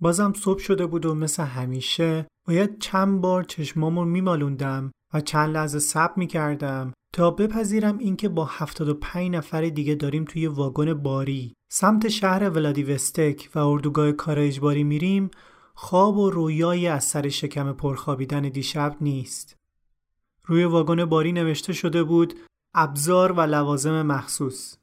بازم صبح شده بود و مثل همیشه باید چند بار چشمامو میمالوندم و چند لحظه صبر می‌کردم تا بپذیرم اینکه با 75 نفر دیگه داریم توی واگن باری سمت شهر ولادیوستک و اردوگاه کار اجباری میریم خواب و رویایی از سر شکم پرخابیدن دیشب نیست. روی واگن باری نوشته شده بود ابزار و لوازم مخصوص.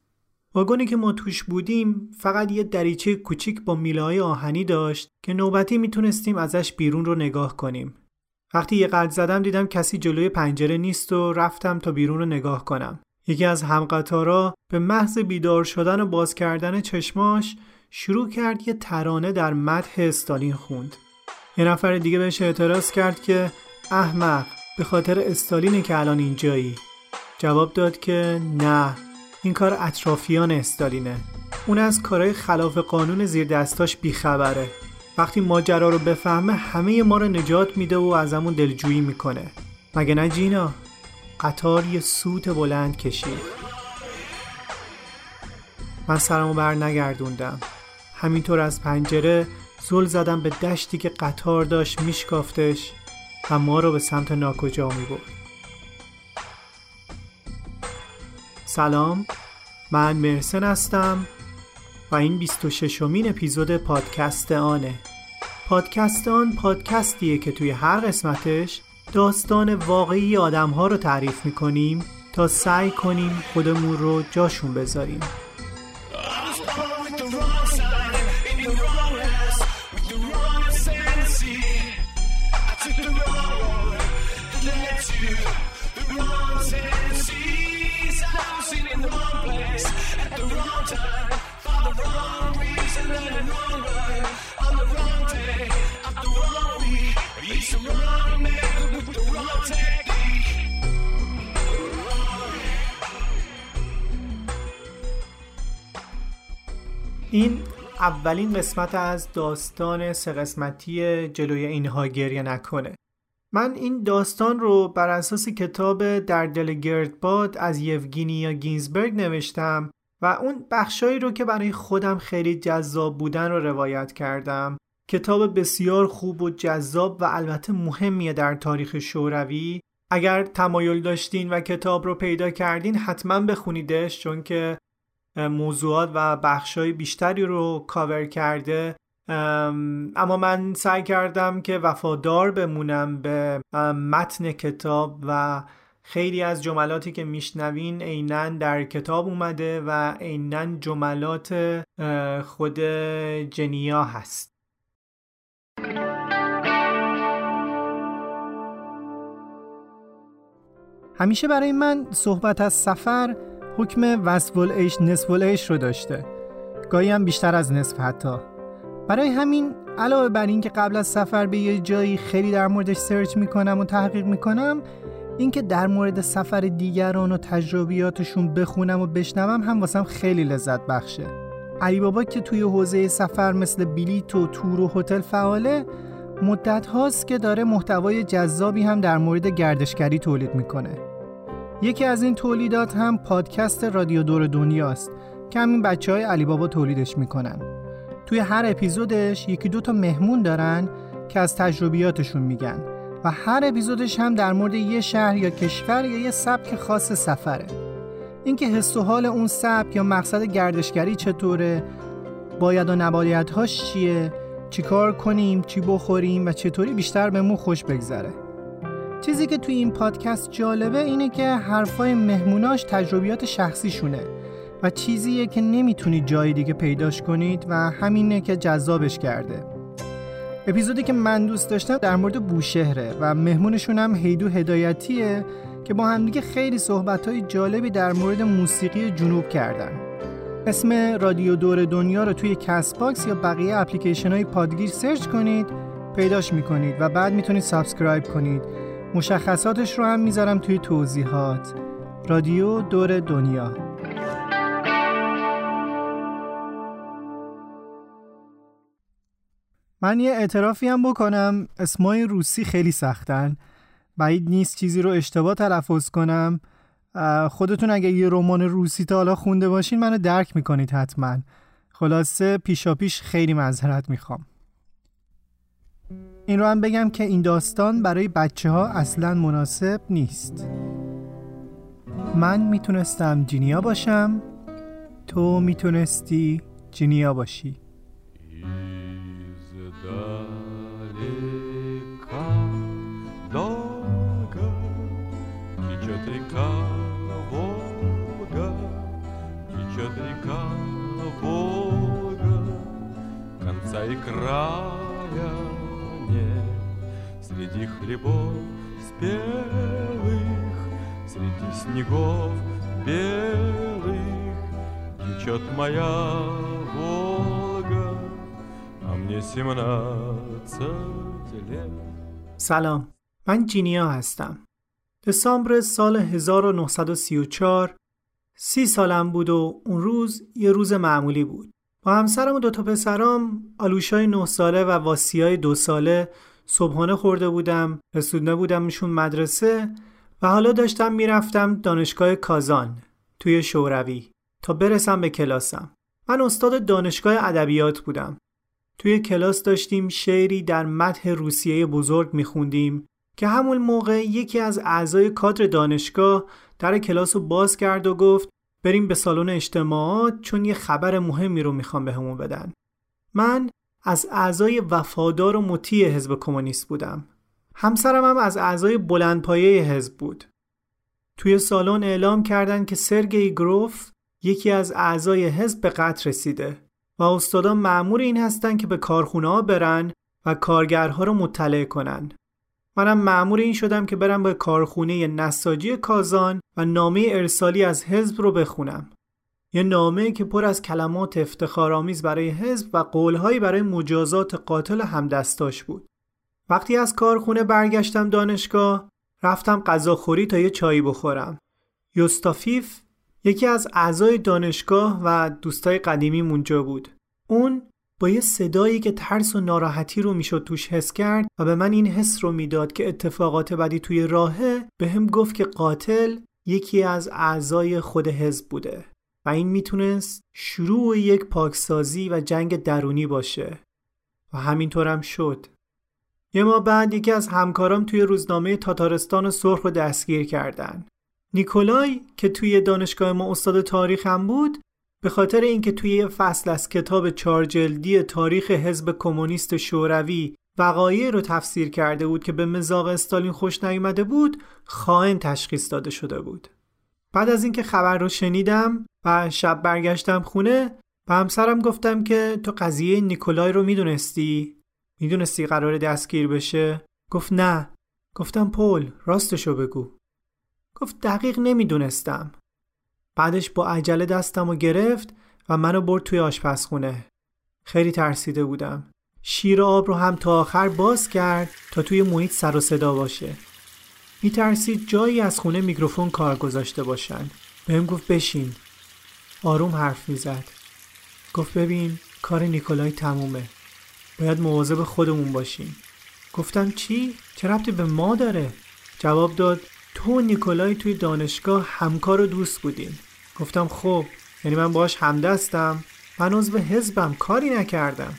واگنی که ما توش بودیم فقط یه دریچه کوچیک با میله آهنی داشت که نوبتی می‌تونستیم ازش بیرون رو نگاه کنیم. وقتی یه قلب زدم دیدم کسی جلوی پنجره نیست و رفتم تا بیرون رو نگاه کنم. یکی از همقطارا به محض بیدار شدن و باز کردن چشماش شروع کرد یه ترانه در مدح استالین خوند. یه نفر دیگه بهش اعتراض کرد که احمق به خاطر استالینه که الان اینجایی. جواب داد که نه این کار اطرافیان استالینه. اون از کارهای خلاف قانون زیر دستاش بیخبره. وقتی ماجرا رو بفهمه همه ما رو نجات میده و ازمون دلجویی می‌کنه. مگه نه جینا؟ قطار یه سوت بلند کشید من سرمو بر نگردوندم همینطور از پنجره زل زدم به دشتی که قطار داشت میشکافتش و ما رو به سمت ناکجا می سلام. من مرسن هستم و این 26 امین اپیزود پادکست آنه. پادکست آن پادکستیه که توی هر قسمتش داستان واقعی آدم ها رو تعریف می‌کنیم تا سعی کنیم خودمون رو جاشون بذاریم. این اولین قسمت از داستان سه قسمتی جلوی اینها گریه نکنه. من این داستان رو بر اساس کتاب در دل گردباد از یوگینیا گینزبرگ نوشتم و اون بخشایی رو که برای خودم خیلی جذاب بودن رو روایت کردم. کتاب بسیار خوب و جذاب و البته مهمیه در تاریخ شوروی. اگر تمایل داشتین و کتاب رو پیدا کردین حتما بخونیدش چون که موضوعات و بخشای بیشتری رو کاور کرده. اما من سعی کردم که وفادار بمونم به متن کتاب و خیلی از جملاتی که میشنوین عینا در کتاب اومده و عینا جملات خود جنیا هست. همیشه برای من صحبت از سفر حکم وصفل ایش نصف ایش رو داشته. گاهی هم بیشتر از نصف حتی. برای همین علاوه بر اینکه قبل از سفر به یه جایی خیلی در موردش سرچ می‌کنم و تحقیق می‌کنم اینکه در مورد سفر دیگران و تجربیاتشون بخونم و بشنوم هم واسم خیلی لذت بخشه. علی بابا که توی حوزه سفر مثل بلیت و تور و هتل فعاله مدت هاست که داره محتوای جذابی هم در مورد گردشگری تولید می‌کنه. یکی از این تولیدات هم پادکست رادیو دور دنیاست که همین بچه های علی بابا تولیدش می‌کنن. توی هر اپیزودش یکی دو تا مهمون دارن که از تجربیاتشون میگن و هر اپیزودش هم در مورد یه شهر یا کشور یا یه سبک خاص سفره. اینکه حس و حال اون سبک یا مقصد گردشگری چطوره باید و نبایدهاش چیه چیکار کنیم چی بخوریم و چطوری بیشتر بهمون خوش بگذره. چیزی که توی این پادکست جالبه اینه که حرفای مهموناش تجربیات شخصیشونه و چیزیه که نمی‌تونید جای دیگه پیداش کنید و همینه که جذابش کرده. اپیزودی که من دوست داشتم در مورد بوشهره و مهمونشون هم هیدو هدایتیه که با همدیگه خیلی صحبتهای جالبی در مورد موسیقی جنوب کردن. اسم رادیو دور دنیا رو توی Castbox یا بقیه اپلیکیشن های پادگیر search کنید پیداش می‌کنید و بعد می‌تونید subscribe کنید. مشخصاتش رو هم می‌ذارم توی توضیحات. رادیو دور دنیا. من یه اعترافی هم بکنم. اسمای روسی خیلی سختن. بعید نیست چیزی رو اشتباه تلفظ کنم. خودتون اگه یه رمان روسی تا حالا خونده باشین منو درک می‌کنید حتما. خلاصه پیشا پیش خیلی معذرت می‌خوام. این رو هم بگم که این داستان برای بچه ها اصلا مناسب نیست من میتونستم جینیا باشم تو میتونستی جینیا باشی края нет Среди хлебов спелых Среди снегов белых Течет моя Волга А мне семнадцать лет سلام من جینیا هستم دسامبر سال 1934 سی سالم بود و اون روز یه روز معمولی بود با همسرم و دوتا پسرام آلوشای نه ساله و واسیای دو ساله صبحانه خورده بودم رسونده بودمشون مدرسه و حالا داشتم می‌رفتم دانشگاه کازان توی شوروی تا برسم به کلاسم. من استاد دانشگاه ادبیات بودم. توی کلاس داشتیم شعری در متح روسیه بزرگ میخوندیم که همون موقع یکی از اعضای کادر دانشگاه در کلاس رو باز کرد و گفت بریم به سالن اجتماعات چون یه خبر مهمی رو می‌خوام به بدن. من از اعضای وفادار و مطیع حزب کمونیست بودم. همسرم هم از اعضای بلندپایه حزب بود. توی سالن اعلام کردن که سرگئی گروف یکی از اعضای حزب به قتل رسیده و استادان معمور این هستن که به کارخونه ها برن و کارگرها رو مطلع کنن. منم معمور این شدم که برم به کارخونه نساجی کازان و نامه ارسالی از حزب رو بخونم. یه نامه که پر از کلمات افتخارآمیز برای حزب و قولهایی برای مجازات قاتل همدستاش بود. وقتی از کارخونه برگشتم دانشگاه رفتم غذاخوری تا یه چایی بخورم. یوستافیف یکی از اعضای دانشگاه و دوستای قدیمی مونجا بود. اون با یه صدایی که ترس و ناراحتی رو می‌شد توش حس کرد و به من این حس رو می‌داد که اتفاقات بدی توی راهه به هم گفت که قاتل یکی از اعضای خود حزب بوده این می‌تونست شروع یک پاکسازی و جنگ درونی باشه. و همینطورم شد. یه ماه بعد یکی از همکارام توی روزنامه تاتارستان سرخ رو دستگیر کردن. نیکولای که توی دانشگاه ما استاد تاریخ هم بود به خاطر اینکه توی یه فصل از کتاب چارجلدی تاریخ حزب کمونیست شوروی وقایع رو تفسیر کرده بود که به مزاق استالین خوش نیامده بود خائن تشخیص داده شده بود. بعد از اینکه خبر رو شنیدم و شب برگشتم خونه به همسرم گفتم که تو قضیه نیکولای رو می‌دونستی می‌دونستی قرار دستگیر بشه گفت نه گفتم پول راستشو بگو گفت دقیق نمی‌دونستم بعدش با عجله دستم و گرفت و منو برد توی آشپزخونه. خیلی ترسیده بودم. شیر آب رو هم تا آخر باز کرد تا توی محیط سر و صدا باشه. میترسید جایی از خونه میکروفون کار گذاشته باشن. بهم گفت بشین. آروم حرف می‌زد. گفت ببین کار نیکولای تمومه. باید مواظب خودمون باشیم. گفتم چی؟ چه ربطی به ما داره؟ جواب داد تو و نیکولای توی دانشگاه همکار و دوست بودیم. گفتم خب یعنی من باش همدستم من عضو حزبم کاری نکردم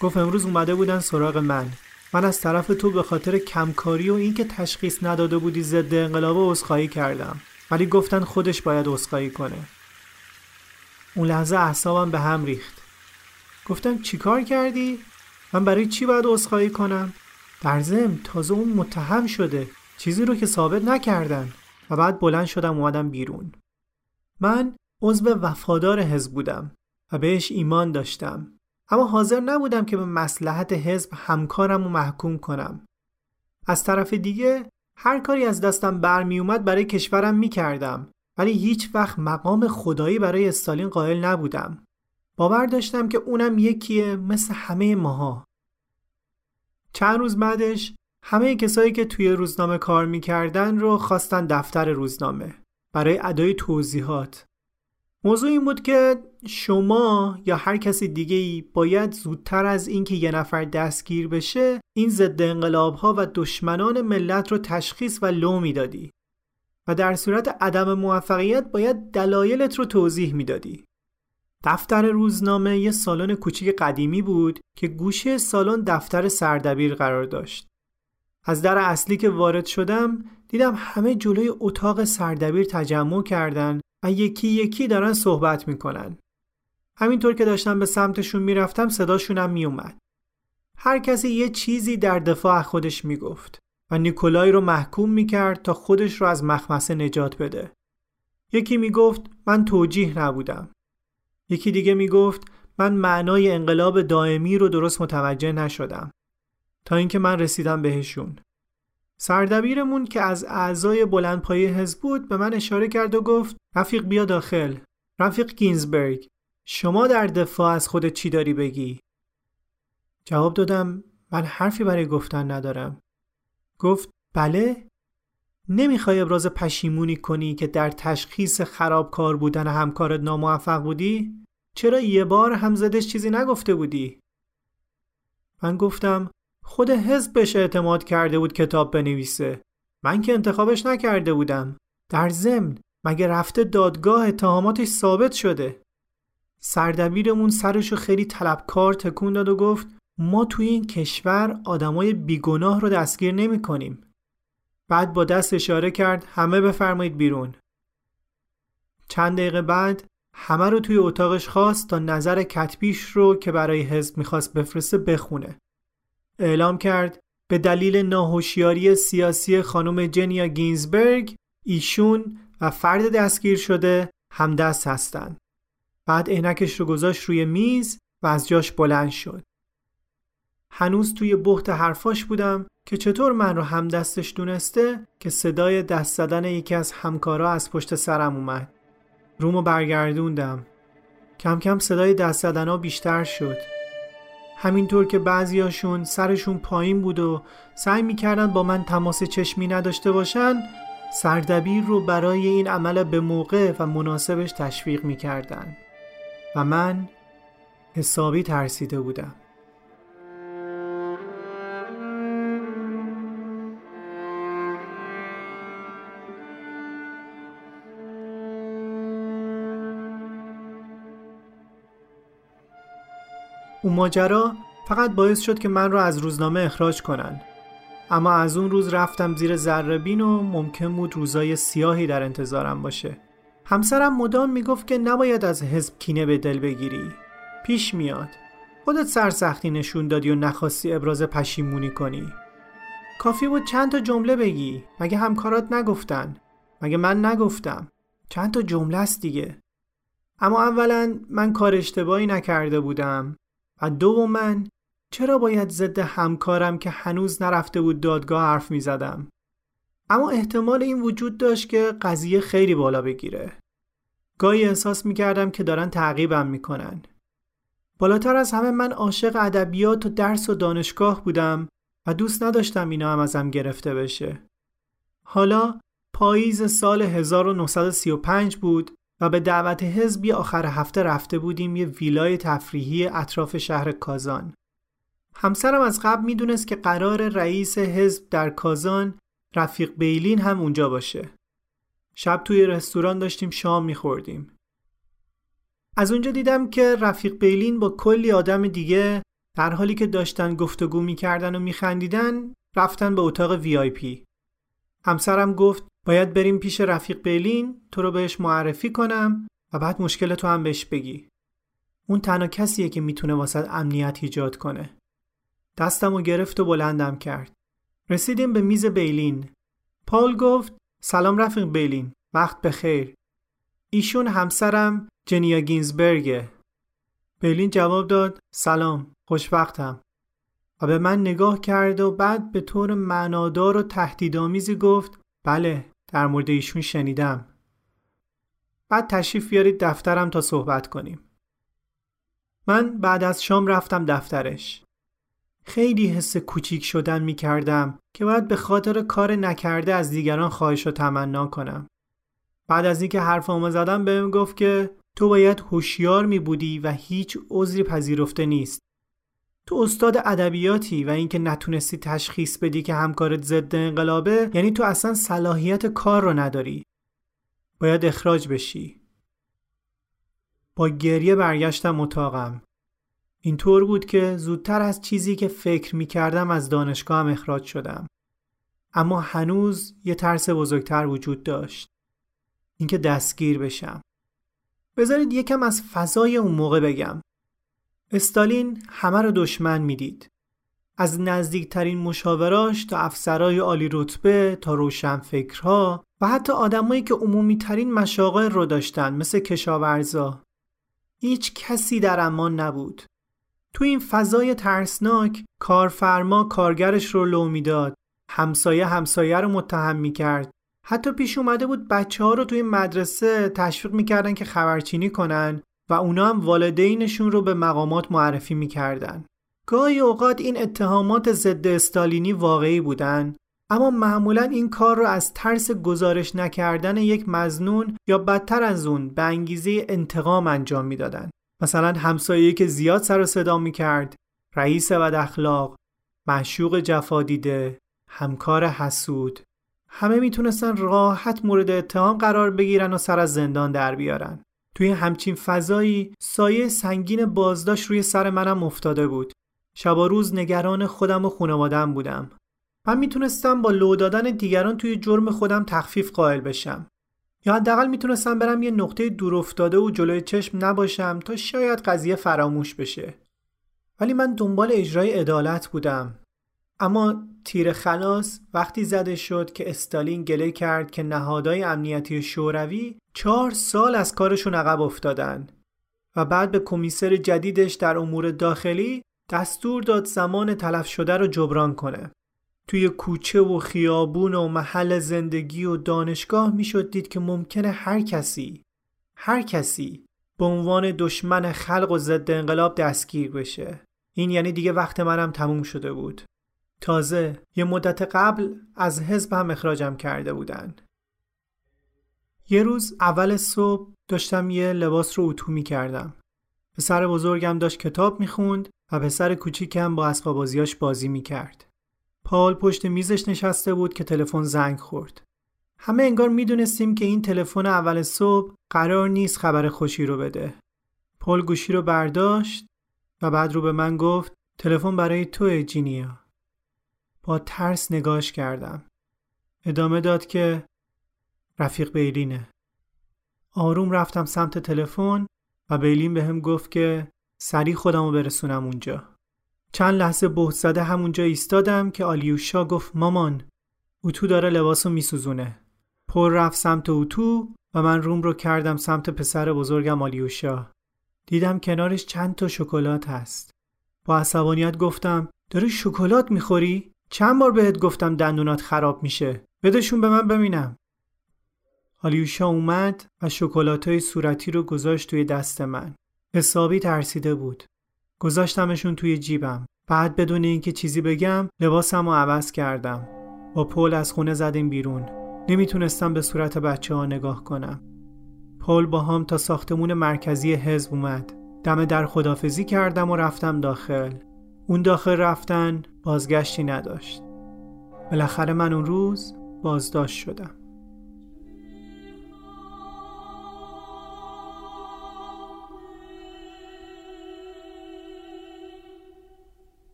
گفت امروز اومده بودن سراغ من من از طرف تو به خاطر کمکاری و اینکه تشخیص نداده بودی ضد انقلاب عذرخواهی کردم. ولی گفتن خودش باید عذرخواهی کنه. اون لحظه اعصابم به هم ریخت. گفتم چیکار کردی؟ من برای چی باید عذرخواهی کنم؟ در ضمن تازه اون متهم شده. چیزی رو که ثابت نکردن. و بعد بلند شدم اومدم بیرون. من عضو وفادار حزب بودم و بهش ایمان داشتم. اما حاضر نبودم که به مسلحت حزب همکارم و محکوم کنم. از طرف دیگه هر کاری از دستم برمی اومد برای کشورم می کردم ولی هیچ وقت مقام خدایی برای استالین قائل نبودم. باور داشتم که اونم یکیه مثل همه ماها. چند روز بعدش همه کسایی که توی روزنامه کار می‌کردن رو خواستن دفتر روزنامه برای ادای توضیحات. موضوع این بود که شما یا هر کسی دیگه ای باید زودتر از اینکه یه نفر دستگیر بشه این ضد انقلاب ها و دشمنان ملت رو تشخیص و لو می‌دادی و در صورت عدم موفقیت باید دلایلت رو توضیح می‌دادی دفتر روزنامه یه سالن کوچیک قدیمی بود که گوشه سالن دفتر سردبیر قرار داشت. از در اصلی که وارد شدم دیدم همه جلوی اتاق سردبیر تجمع کردن و یکی یکی دارن صحبت می‌کنن. همینطور که داشتم به سمتشون می‌رفتم صداشونم میومد. هر کسی یه چیزی در دفاع خودش می‌گفت و نیکولای رو محکوم می‌کرد تا خودش رو از مخمسه نجات بده. یکی می‌گفت من توجیه نبودم. یکی دیگه می‌گفت من معنای انقلاب دائمی رو درست متوجه نشدم. تا اینکه من رسیدم بهشون. سردبیرمون که از اعضای بلندپایه حزب بود به من اشاره کرد و گفت رفیق بیا داخل. رفیق گینزبرگ شما در دفاع از خودت چی داری بگی؟ جواب دادم من حرفی برای گفتن ندارم. گفت بله؟ نمی‌خوای ابراز پشیمونی کنی که در تشخیص خرابکار بودن همکارت ناموفق بودی؟ چرا یه بار هم زدش چیزی نگفته بودی؟ من گفتم خود حزب بهش اعتماد کرده بود کتاب بنویسه. من که انتخابش نکرده بودم. در ضمن مگه رفته دادگاه اتهاماتش ثابت شده. سردبیرمون سرشو خیلی طلبکار تکون داد و گفت ما توی این کشور آدمای بیگناه رو دستگیر نمی کنیم. بعد با دست اشاره کرد همه بفرمایید بیرون. چند دقیقه بعد همه رو توی اتاقش خواست تا نظر کتبیش رو که برای حزب می‌خواست بفرسته بخونه. اعلام کرد به دلیل ناهوشیاری سیاسی خانم جنیا گینزبرگ ایشون و فرد دستگیر شده همدست هستند. بعد عینکش رو گذاشت روی میز و از جاش بلند شد. هنوز توی بحت حرفاش بودم که چطور من رو همدستش دونسته که صدای دست زدن یکی از همکارا از پشت سرم اومد. رومو برگردوندم. کم کم صدای دست زدن بیشتر شد. همینطور که بعضیاشون سرشون پایین بود و سعی می‌کردن با من تماس چشمی نداشته باشن سردبیر رو برای این عمل به موقع و مناسبش تشویق می‌کردن. و من حسابی ترسیده بودم. اون ماجرا فقط باعث شد که من رو از روزنامه اخراج کنن. اما از اون روز رفتم زیر ذربین و ممکن بود روزای سیاهی در انتظارم باشه. همسرم مدام می‌گفت که نباید از حزب کینه به دل بگیری. پیش میاد. خودت سرسختی نشون دادی و نخواستی ابراز پشیمونی کنی. کافی بود چند تا جمله بگی. مگه همکارات نگفتن؟ مگه من نگفتم؟ چند تا جمله است دیگه. اما اولا من کار اشتباهی نکرده بودم. و دوما چرا باید ضد همکارم که هنوز نرفته بود دادگاه حرف می زدم؟ اما احتمال این وجود داشت که قضیه خیلی بالا بگیره. گاهی احساس می کردم که دارن تعقیبم می کنن. بالاتر از همه من عاشق ادبیات و درس و دانشگاه بودم و دوست نداشتم اینا هم ازم گرفته بشه. حالا پاییز سال 1935 بود و به دعوت حزبی آخر هفته رفته بودیم یه ویلای تفریحی اطراف شهر کازان. همسرم از قبل می‌دونست که قرار رئیس حزب در کازان رفیق بیلین هم اونجا باشه. شب توی رستوران داشتیم شام میخوردیم. از اونجا دیدم که رفیق بیلین با کلی آدم دیگه در حالی که داشتن گفتگو می‌کردن و میخندیدن رفتن به اتاق وی آی پی. همسرم گفت باید بریم پیش رفیق بیلین تو رو بهش معرفی کنم و بعد مشکل تو هم بهش بگی. اون تنها کسیه که می‌تونه واسه امنیت ایجاد کنه. دستم و گرفت و بلندم کرد. رسیدیم به میز بیلین. پال گفت سلام رفیق بیلین. وقت بخیر. ایشون همسرم جنیا گینزبرگه. بیلین جواب داد سلام خوشوقتم. و به من نگاه کرد و بعد به طور معنادار و تهدیدآمیزی گفت بله در مورد ایشون شنیدم. بعد تشریف بیارید دفترم تا صحبت کنیم. من بعد از شام رفتم دفترش. خیلی حس کوچیک شدن می کردم که باید به خاطر کار نکرده از دیگران خواهش و تمنا کنم. بعد از اینکه حرفامو زدم بهم گفت که تو باید هوشیار می بودی و هیچ عذری پذیرفته نیست. تو استاد ادبیاتی و اینکه نتونستی تشخیص بدی که همکارت ضد انقلابه یعنی تو اصلا صلاحیت کار رو نداری باید اخراج بشی با گریه برگشتم اتاقم. اینطور بود که زودتر از چیزی که فکر می کردم از دانشگاهم اخراج شدم. اما هنوز یه ترس بزرگتر وجود داشت. اینکه دستگیر بشم. بذارید یکم از فضای اون موقع بگم. استالین همه رو دشمن می‌دید. از نزدیکترین مشاوراش تا افسرای عالی رتبه تا روشنفکرها و حتی آدمایی که عمومی ترین مشاغل رو داشتن مثل کشاورزا. هیچ کسی در امان نبود. تو این فضای ترسناک کارفرما کارگرش رو لو می‌داد همسایه همسایه رو متهم می‌کرد حتی پیش اومده بود بچه ها رو توی مدرسه تشویق می‌کردن که خبرچینی کنن و اونا هم والدینشون رو به مقامات معرفی می‌کردن. گاهی اوقات این اتهامات ضد استالینی واقعی بودن اما معمولا این کار رو از ترس گزارش نکردن یک مزنون یا بدتر از اون به انگیزه انتقام انجام می‌دادن. مثلا همسایه که زیاد سر و صدا می‌کرد، رئیس بد اخلاق، معشوق جفا دیده، همکار حسود همه می‌تونستن راحت مورد اتهام قرار بگیرن و سر از زندان در بیارن. توی همچین فضایی سایه سنگین بازداشت روی سر منم افتاده بود. شب روز نگران خودم و خانوادم بودم. من می‌تونستم با لو دادن دیگران توی جرم خودم تخفیف قائل بشم. یا حداقل می‌تونستم برم یه نقطه دور افتاده و جلوی چشم نباشم تا شاید قضیه فراموش بشه. ولی من دنبال اجرای عدالت بودم. اما تیر خلاص وقتی زده شد که استالین گله کرد که نهادهای امنیتی شوروی چهار سال از کارشون عقب افتادن و بعد به کمیسر جدیدش در امور داخلی دستور داد زمان تلف شده رو جبران کنه. توی کوچه و خیابون و محل زندگی و دانشگاه می‌شد دید که ممکنه هر کسی هر کسی به عنوان دشمن خلق و ضد انقلاب دستگیر بشه. این یعنی دیگه وقت منم تموم شده بود. تازه یه مدت قبل از حزب هم اخراجم کرده بودن. یه روز اول صبح داشتم یه لباس رو اتو می کردم. پسر بزرگم داشت کتاب می‌خوند و پسر کوچیکم با اسبابازیاش بازی می‌کرد. پال پشت میزش نشسته بود که تلفن زنگ خورد. همه انگار می‌دونستیم که این تلفن اول صبح قرار نیست خبر خوشی رو بده. پل گوشی رو برداشت و بعد رو به من گفت تلفن برای تو جینیا. با ترس نگاش کردم. ادامه داد که رفیق بیلینه. آروم رفتم سمت تلفن و بیلین به هم گفت که سریع خودم رو برسونم اونجا. چند لحظه بهت زده همونجا ایستادم که آلیوشا گفت مامان اوتو داره لباسو میسوزونه. پر رفت سمت اوتو و من روم رو کردم سمت پسر بزرگم آلیوشا. دیدم کنارش چند تا شکلات هست. با عصبانیت گفتم داری شکلات می‌خوری؟ چند بار بهت گفتم دندونات خراب میشه بدشون به من ببینم آلیوشا اومد و شکلاتای صورتی رو گذاشت توی دست من. حسابی ترسیده بود. گذاشتمشون توی جیبم. بعد بدون اینکه چیزی بگم لباسم رو عوض کردم. با پل از خونه زدیم بیرون. نمی‌تونستم به صورت بچه ها نگاه کنم. پل با هم تا ساختمون مرکزی حزب اومد. دم در خدافزی کردم و رفتم داخل. اون داخل رفتن بازگشتی نداشت. بالاخره من اون روز بازداشت شدم.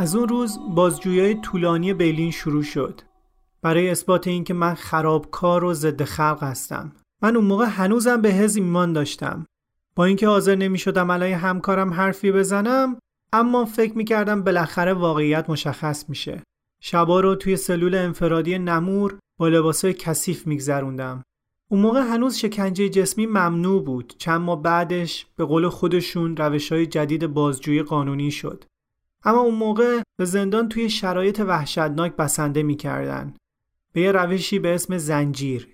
از اون روز بازجویی طولانی بیلین شروع شد. برای اثبات اینکه من خرابکار و ضد خلق هستم. من اون موقع هنوزم به حزب ایمان داشتم. با اینکه حاضر نمی شدم علیه همکارم حرفی بزنم اما فکر می کردم بالاخره واقعیت مشخص میشه. شبا رو توی سلول انفرادی نمور با لباسای کثیف میگذروندم. اون موقع هنوز شکنجه جسمی ممنوع بود چند ماه بعدش به قول خودشون روش های جدید بازجویی قانونی شد. اما اون موقع به زندان توی شرایط وحشتناک بسنده می‌کردن. به یه روشی به اسم زنجیر.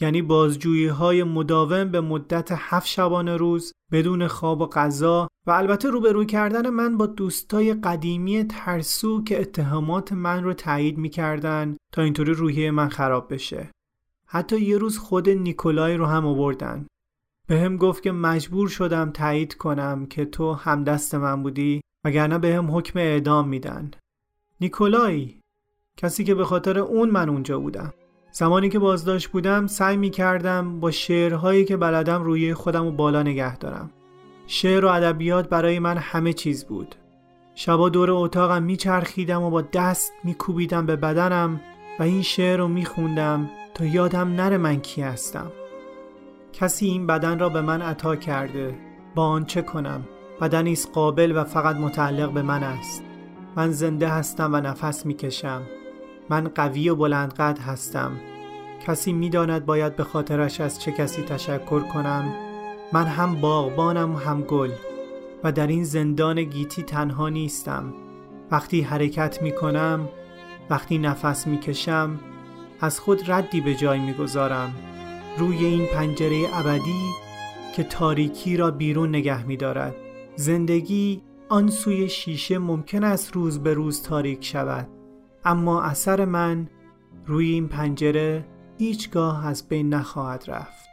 یعنی بازجویی های مداوم به مدت هفت شبانه روز بدون خواب و غذا و البته روبرو کردن من با دوستای قدیمی ترسو که اتهامات من رو تایید می‌کردن تا اینطوری روحیه من خراب بشه. حتی یه روز خود نیکولای رو هم آوردن. به هم گفت که مجبور شدم تایید کنم که تو همدست من بودی. وگرنه به هم حکم اعدام میدن. نیکولای کسی که به خاطر اون من اونجا بودم. زمانی که بازداشت بودم سعی می کردم با شعرهایی که بلدم روی خودم و بالا نگه دارم. شعر و ادبیات برای من همه چیز بود. شبا دور اتاقم میچرخیدم و با دست میکوبیدم به بدنم و این شعر رو میخوندم تا یادم نره من کی هستم. کسی این بدن را به من عطا کرده با آن چه کنم. بدنی است قابل و فقط متعلق به من است. من زنده هستم و نفس می‌کشم. من قوی و بلندقد هستم. کسی می‌داند باید به خاطرش از چه کسی تشکر کنم. من هم باغبانم و هم گل و در این زندان گیتی تنها نیستم. وقتی حرکت می کنم وقتی نفس می کشم از خود ردی به جای می گذارم روی این پنجره ابدی که تاریکی را بیرون نگه می دارد زندگی آن سوی شیشه ممکن است روز به روز تاریک شود. اما اثر من روی این پنجره هیچگاه از بین نخواهد رفت.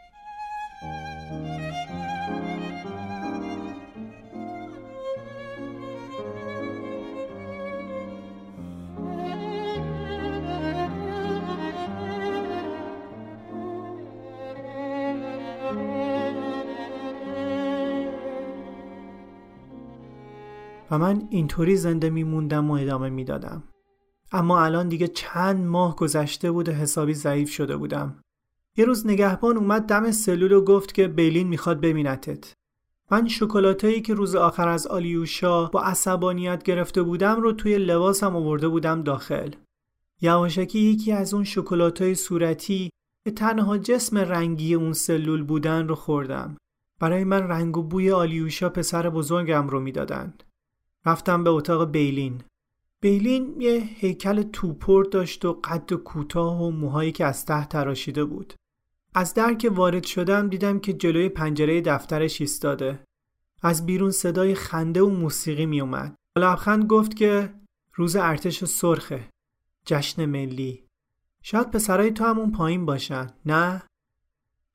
من اینطوری زنده میموندم و ادامه می‌دادم. اما الان دیگه چند ماه گذشته بود و حسابی ضعیف شده بودم. یه روز نگهبان اومد دم سلول و گفت که بیلین می‌خواد ببینتت. من شکلاتایی که روز آخر از آلیوشا با عصبانیت گرفته بودم رو توی لباسم آورده بودم داخل. یواشکی یکی از اون شکلاتای صورتی که تنها جسم رنگی اون سلول بودن رو خوردم. برای من رنگ و بوی آلیوشا پسر بزرگم رو می‌دادند. رفتم به اتاق بیلین. بیلین یه هیکل توپر داشت و قد کوتاه و موهایی که از ته تراشیده بود. از در که وارد شدم دیدم که جلوی پنجره دفترش ایستاده. از بیرون صدای خنده و موسیقی می اومد. لبخند گفت که روز ارتش سرخه. جشن ملی. شاید پسرای تو همون پایین باشن نه؟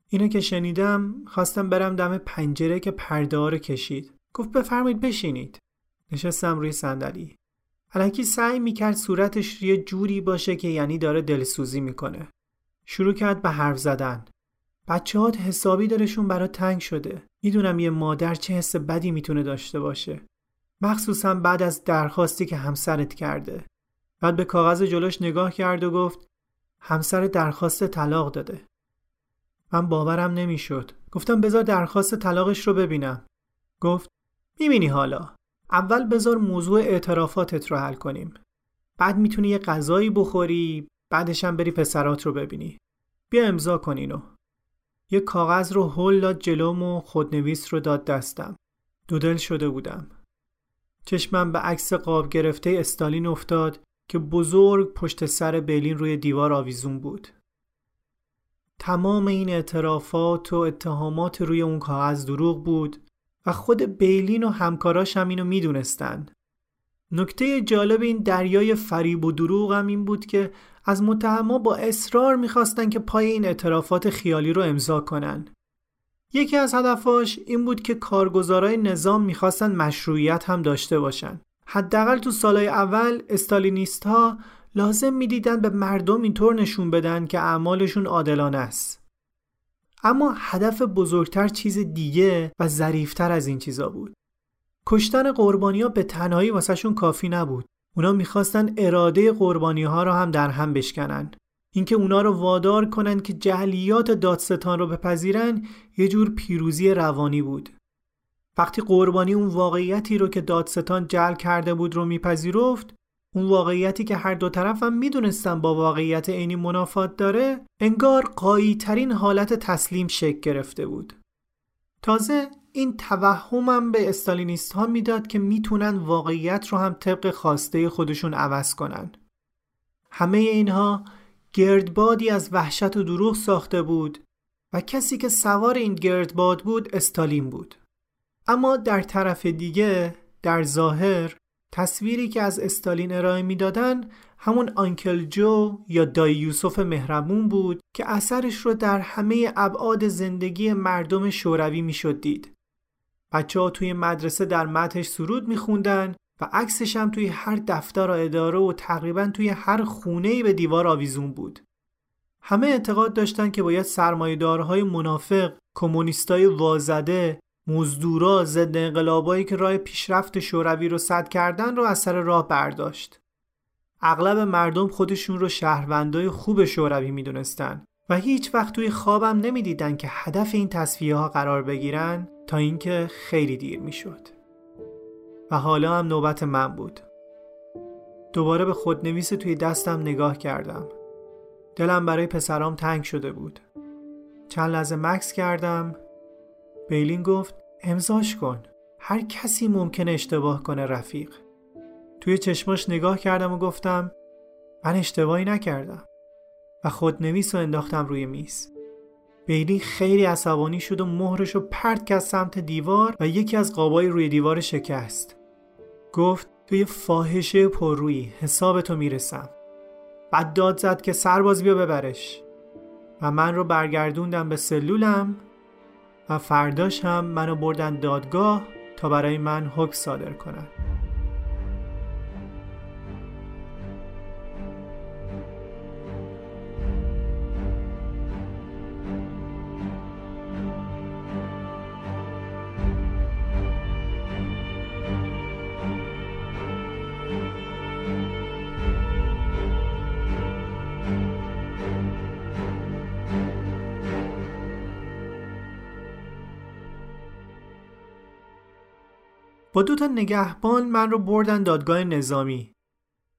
اینو که شنیدم خواستم برم دم پنجره که پرده رو کشید. گفت بفرمایید بشینید. نشستم روی صندلی. علکی سعی می‌کرد صورتش یه جوری باشه که یعنی داره دلسوزی می‌کنه. شروع کرد به حرف زدن. بچه هات حسابی دارشون برا تنگ شده. می‌دونم یه مادر چه حس بدی می‌تونه داشته باشه. مخصوصا بعد از درخواستی که همسرت کرده. بعد به کاغذ جلوش نگاه کرد و گفت همسر درخواست طلاق داده. من باورم نمی‌شد. گفتم بذار درخواست طلاقش رو ببینم. گفت می‌بینی حالا. اول بذار موضوع اعترافاتت رو حل کنیم. بعد می‌تونی یه غذایی بخوری بعدش هم بری پسرات رو ببینی. بیا امضا کن اینو. یه کاغذ رو هل داد جلوم و خودنویس رو داد دستم. دودل شده بودم. چشمم به عکس قاب گرفته استالین افتاد که بزرگ پشت سر بلین روی دیوار آویزون بود. تمام این اعترافات و اتهامات روی اون کاغذ دروغ بود. و خود بیلین و همکاراش هم اینو می‌دونستن. نکته جالب این دریای فریب و دروغ هم این بود که از متهما با اصرار می‌خواستن که پای این اعترافات خیالی رو امضا کنن. یکی از هدفاش این بود که کارگزارای نظام می‌خواستن مشروعیت هم داشته باشن. حداقل تو سالهای اول استالینیست ها لازم می‌دیدن به مردم اینطور نشون بدن که اعمالشون عادلانه است. اما هدف بزرگتر چیز دیگه و ظریفتر از این چیزا بود. کشتن قربانی ها به تنهایی واسهشون کافی نبود. اونا می‌خواستن اراده قربانی ها رو هم در هم بشکنن. اینکه اونا رو وادار کنن که جهلیات دادستان رو بپذیرن یه جور پیروزی روانی بود. وقتی قربانی اون واقعیتی رو که دادستان جل کرده بود رو میپذیرفت اون واقعیتی که هر دو طرف هم می‌دونستن با واقعیت عینی منافات داره انگار قایی ترین حالت تسلیم شکل گرفته بود. تازه این توهمم به استالینیست ها می‌داد که می‌تونن واقعیت رو هم طبق خواسته خودشون عوض کنن. همه اینها گردبادی از وحشت و دروغ ساخته بود و کسی که سوار این گردباد بود استالین بود. اما در طرف دیگه در ظاهر تصویری که از استالین ارائه می‌دادن همون آنکل جو یا دای یوسف مهربون بود که اثرش رو در همه ابعاد زندگی مردم شوروی می‌شد دید. بچه ها توی مدرسه در متش سرود میخوندن و عکسش هم توی هر دفتر و اداره و تقریبا توی هر خونه به دیوار آویزون بود. همه اعتقاد داشتن که باید سرمایه‌دارهای منافق، کمونیستای وازده، مزدورا ضد انقلابایی که راه پیشرفت شوروی رو صد کردن رو از سر راه برداشت. اغلب مردم خودشون رو شهروندای خوب شوروی می‌دونستن و هیچ وقت توی خوابم نمی‌دیدن که هدف این تصفیه ها قرار بگیرن تا اینکه خیلی دیر می‌شد. و حالا هم نوبت من بود. دوباره به خودنویس توی دستم نگاه کردم. دلم برای پسرام تنگ شده بود. چند لحظه مکس کردم. بیلین گفت امضاش کن. هر کسی ممکنه اشتباه کنه رفیق. توی چشماش نگاه کردم و گفتم من اشتباهی نکردم و خودنویس رو انداختم روی میز. بیلی خیلی عصبانی شد و مهرش رو پرت کرد سمت دیوار و یکی از قابای روی دیوار شکست. گفت توی فاحشه پررویی حسابتو می‌رسم. بعد داد زد که سرباز بیا ببرش و من رو برگردوندم به سلولم و فرداش هم منو بردن دادگاه تا برای من حکم صادر کنن. با دو تا نگهبان من رو بردن دادگاه نظامی.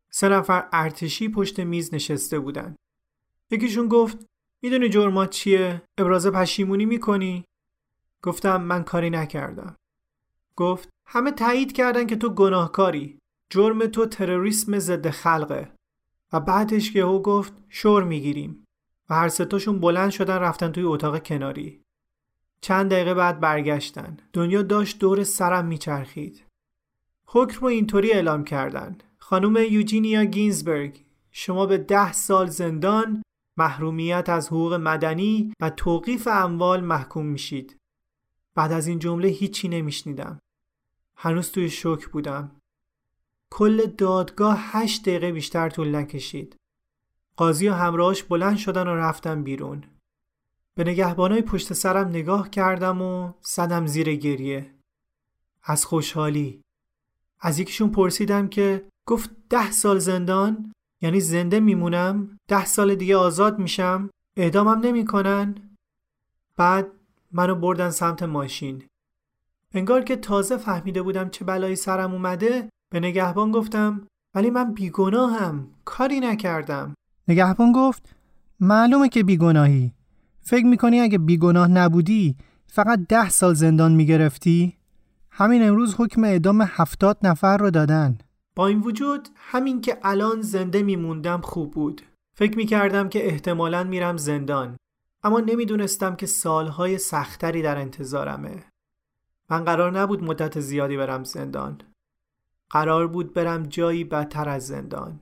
سه نفر ارتشی پشت میز نشسته بودن. یکیشون گفت می‌دونی جرمات چیه؟ ابراز پشیمونی می‌کنی؟ گفتم من کاری نکردم. گفت همه تایید کردن که تو گناهکاری. جرم تو تروریسم ضد خلقه. و بعدش که او گفت شور می‌گیریم. و هر ستاشون بلند شدن رفتن توی اتاق کناری. چند دقیقه بعد برگشتن. دنیا داشت دور سرم میچرخید. حکم رو اینطوری اعلام کردن. خانم یوجینیا گینزبرگ شما به ده سال زندان محرومیت از حقوق مدنی و توقیف اموال محکوم میشید. بعد از این جمله هیچی نمیشنیدم. هنوز توی شوک بودم. کل دادگاه هشت دقیقه بیشتر طول نکشید. قاضی و همراهش بلند شدن و رفتن بیرون. به نگهبانای پشت سرم نگاه کردم و صدم زیر گریه. از خوشحالی. از یکیشون پرسیدم که گفت ده سال زندان یعنی زنده میمونم ده سال دیگه آزاد میشم اعدامم نمی‌کنن. بعد منو بردن سمت ماشین. انگار که تازه فهمیده بودم چه بلایی سرم اومده به نگهبان گفتم ولی من بیگناهم کاری نکردم. نگهبان گفت معلومه که بیگناهی. فکر می‌کنی اگه بیگناه نبودی فقط ده سال زندان می‌گرفتی؟ همین امروز حکم اعدام هفتاد نفر رو دادن. با این وجود همین که الان زنده میموندم خوب بود. فکر می‌کردم که احتمالا میرم زندان اما نمی‌دونستم که سالهای سختری در انتظارمه. من قرار نبود مدت زیادی برم زندان. قرار بود برم جایی بدتر از زندان.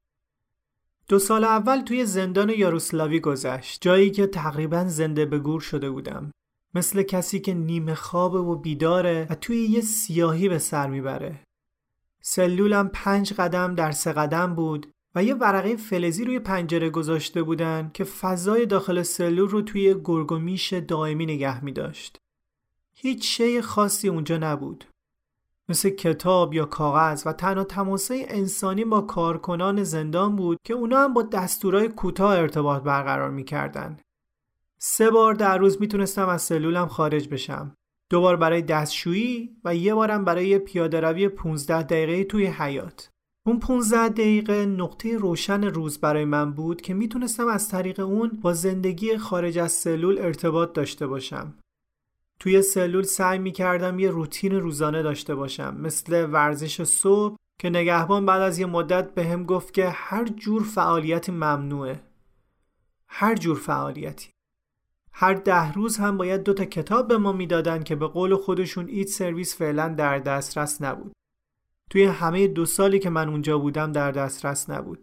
دو سال اول توی زندان یاروسلاوی گذشت جایی که تقریبا زنده به گور شده بودم مثل کسی که نیمه خوابه و بیداره و توی یه سیاهی به سر می‌بره سلولم پنج قدم در سه قدم بود و یه ورقه فلزی روی پنجره گذاشته بودن که فضای داخل سلول رو توی گرگومیش دائمی نگه می داشت. هیچ شی خاصی اونجا نبود. مثل کتاب یا کاغذ و تنها تماسه انسانی با کارکنان زندان بود که اونا هم با دستورای کوتاه ارتباط برقرار می‌کردن. سه بار در روز می‌تونستم از سلولم خارج بشم. دو بار برای دستشویی و یه بارم برای پیاده روی 15 دقیقه توی حیات. اون 15 دقیقه نقطه روشن روز برای من بود که می‌تونستم از طریق اون با زندگی خارج از سلول ارتباط داشته باشم. توی سلول سعی می کردم یه روتین روزانه داشته باشم مثل ورزش صبح که نگهبان بعد از یه مدت به هم گفت که هر جور فعالیت ممنوعه. هر جور فعالیتی. هر ده روز هم باید دو تا کتاب به ما می‌دادن که به قول خودشون ایت سرویس فعلا در دسترس نبود. توی همه دو سالی که من اونجا بودم در دسترس نبود.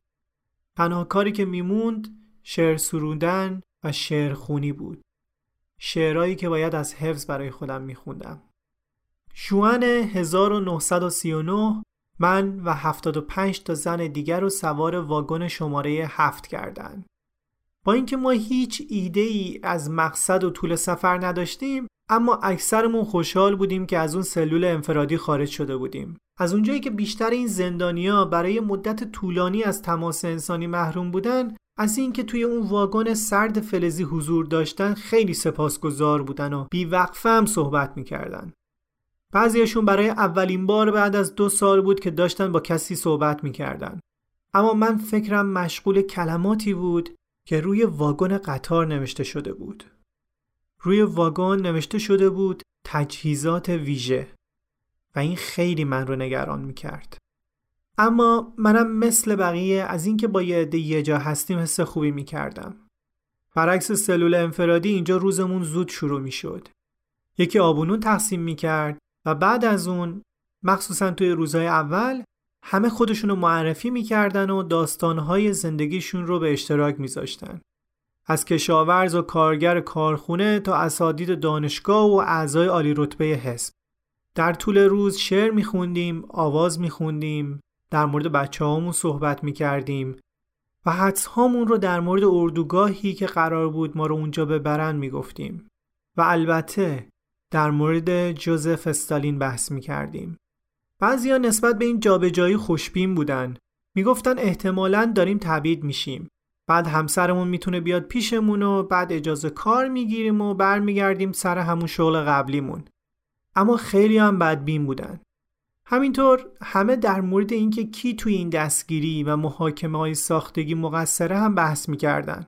تنها کاری که میموند شعر سرودن و شعر خونی بود. شعرهایی که باید از حفظ برای خودم میخوندم شوان 1939 من و 75 تا زن دیگر رو سوار واگن شماره هفت کردند. با اینکه ما هیچ ایده ای از مقصد و طول سفر نداشتیم اما اکثرمون خوشحال بودیم که از اون سلول انفرادی خارج شده بودیم از اونجایی که بیشتر این زندانیا برای مدت طولانی از تماس انسانی محروم بودن از اینکه توی اون واگن سرد فلزی حضور داشتن خیلی سپاسگزار بودن و بیوقفه هم صحبت می‌کردن. بعضیشون برای اولین بار بعد از دو سال بود که داشتن با کسی صحبت می‌کردن. اما من فکرم مشغول کلماتی بود که روی واگن قطار نوشته شده بود. روی واگن نوشته شده بود تجهیزات ویژه و این خیلی من رو نگران می‌کرد. اما منم مثل بقیه از اینکه با یه عده یه جا هستیم حس خوبی می‌کردم برعکس سلول انفرادی اینجا روزمون زود شروع می‌شد یکی آبونون تقسیم می‌کرد و بعد از اون مخصوصا توی روزهای اول همه خودشون رو معرفی می‌کردن و داستانهای زندگیشون رو به اشتراک میذاشتن. از کشاورز و کارگر کارخونه تا اساتید دانشگاه و اعضای عالی رتبه حزب. در طول روز شعر میخوندیم، آواز میخوندیم، در مورد بچه هامون صحبت می‌کردیم و حدس هامون رو در مورد اردوگاهی که قرار بود ما رو اونجا ببرن می‌گفتیم. و البته در مورد جوزف استالین بحث می کردیم. بعضیا نسبت به این جابجایی خوشبین بودن. می‌گفتن احتمالا داریم تبعید میشیم. بعد همسرمون می‌تونه بیاد پیشمون و بعد اجازه کار می‌گیریم و برمیگردیم سر همون شغل قبلیمون. اما خیلی هم بدبین بودن. همینطور همه در مورد اینکه کی توی این دستگیری و محاکمه های ساختگی مقصره هم بحث می‌کردن.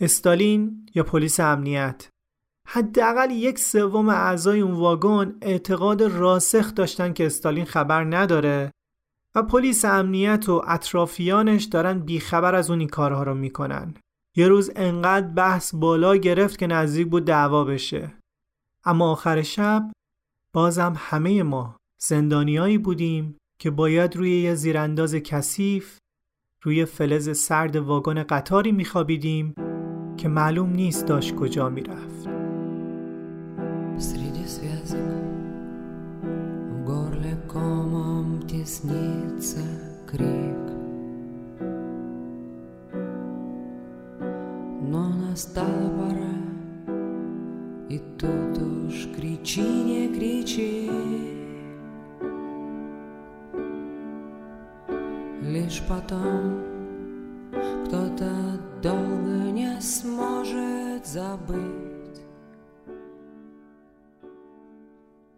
استالین یا پلیس امنیت حداقل یک سوم اعضای اون واگن اعتقاد راسخ داشتن که استالین خبر نداره و پلیس امنیت و اطرافیانش دارن بیخبر از اون این کارها رو می‌کنن. یه روز انقدر بحث بالا گرفت که نزدیک بود دعوا بشه. اما آخر شب بازم همه ما زندانیایی بودیم که باید روی یه زیرانداز کثیف روی فلز سرد واگن قطاری میخوابیدیم که معلوم نیست داشت کجا میرفت. Среди связок В горле комом теснится крик Но настала пора И тут уж кричи, не кричи Лишь потом кто-то долго не сможет забыть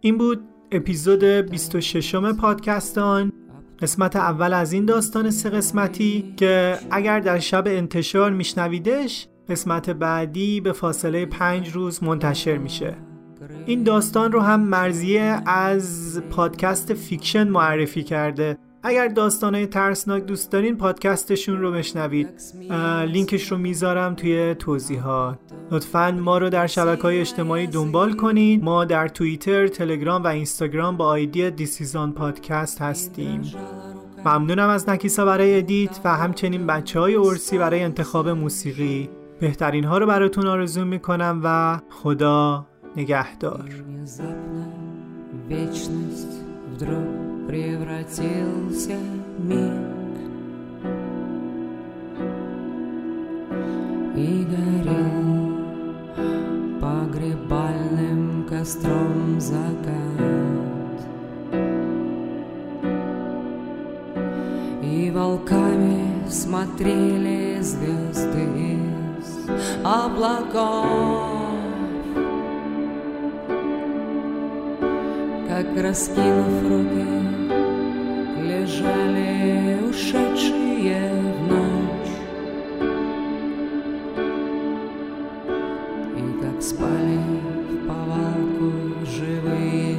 این بود اپیزود 26 پادکستان قسمت اول از این داستان سه قسمتی که اگر در شب انتشار میشنویدش قسمت بعدی به فاصله پنج روز منتشر میشه این داستان رو هم مرزیه از پادکست فیکشن معرفی کرده اگر داستانهای ترسناک دوست دارین پادکستشون رو بشنوید. لینکش رو می‌ذارم توی توضیحات. لطفا ما رو در شبکه های اجتماعی دنبال کنید ما در توییتر، تلگرام و اینستاگرام با آیدی دیسیزان پادکست هستیم. ممنونم از نکیسا برای edit و همچنین بچه های ارسی برای انتخاب موسیقی. بهترین ها رو براتون آرزو می‌کنم و خدا نگهدار. Превратился миг И горел погребальным костром закат И волками смотрели звезды из облаков. Как раскинув руки лежали ушедшие в ночь И как спали в повалку живые,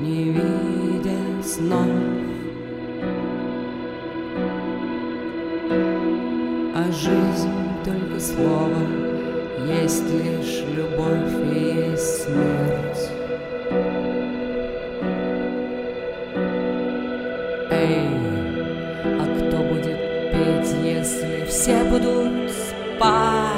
не видя снов А жизнь только слово, есть лишь любовь и есть смерть. se budut spát.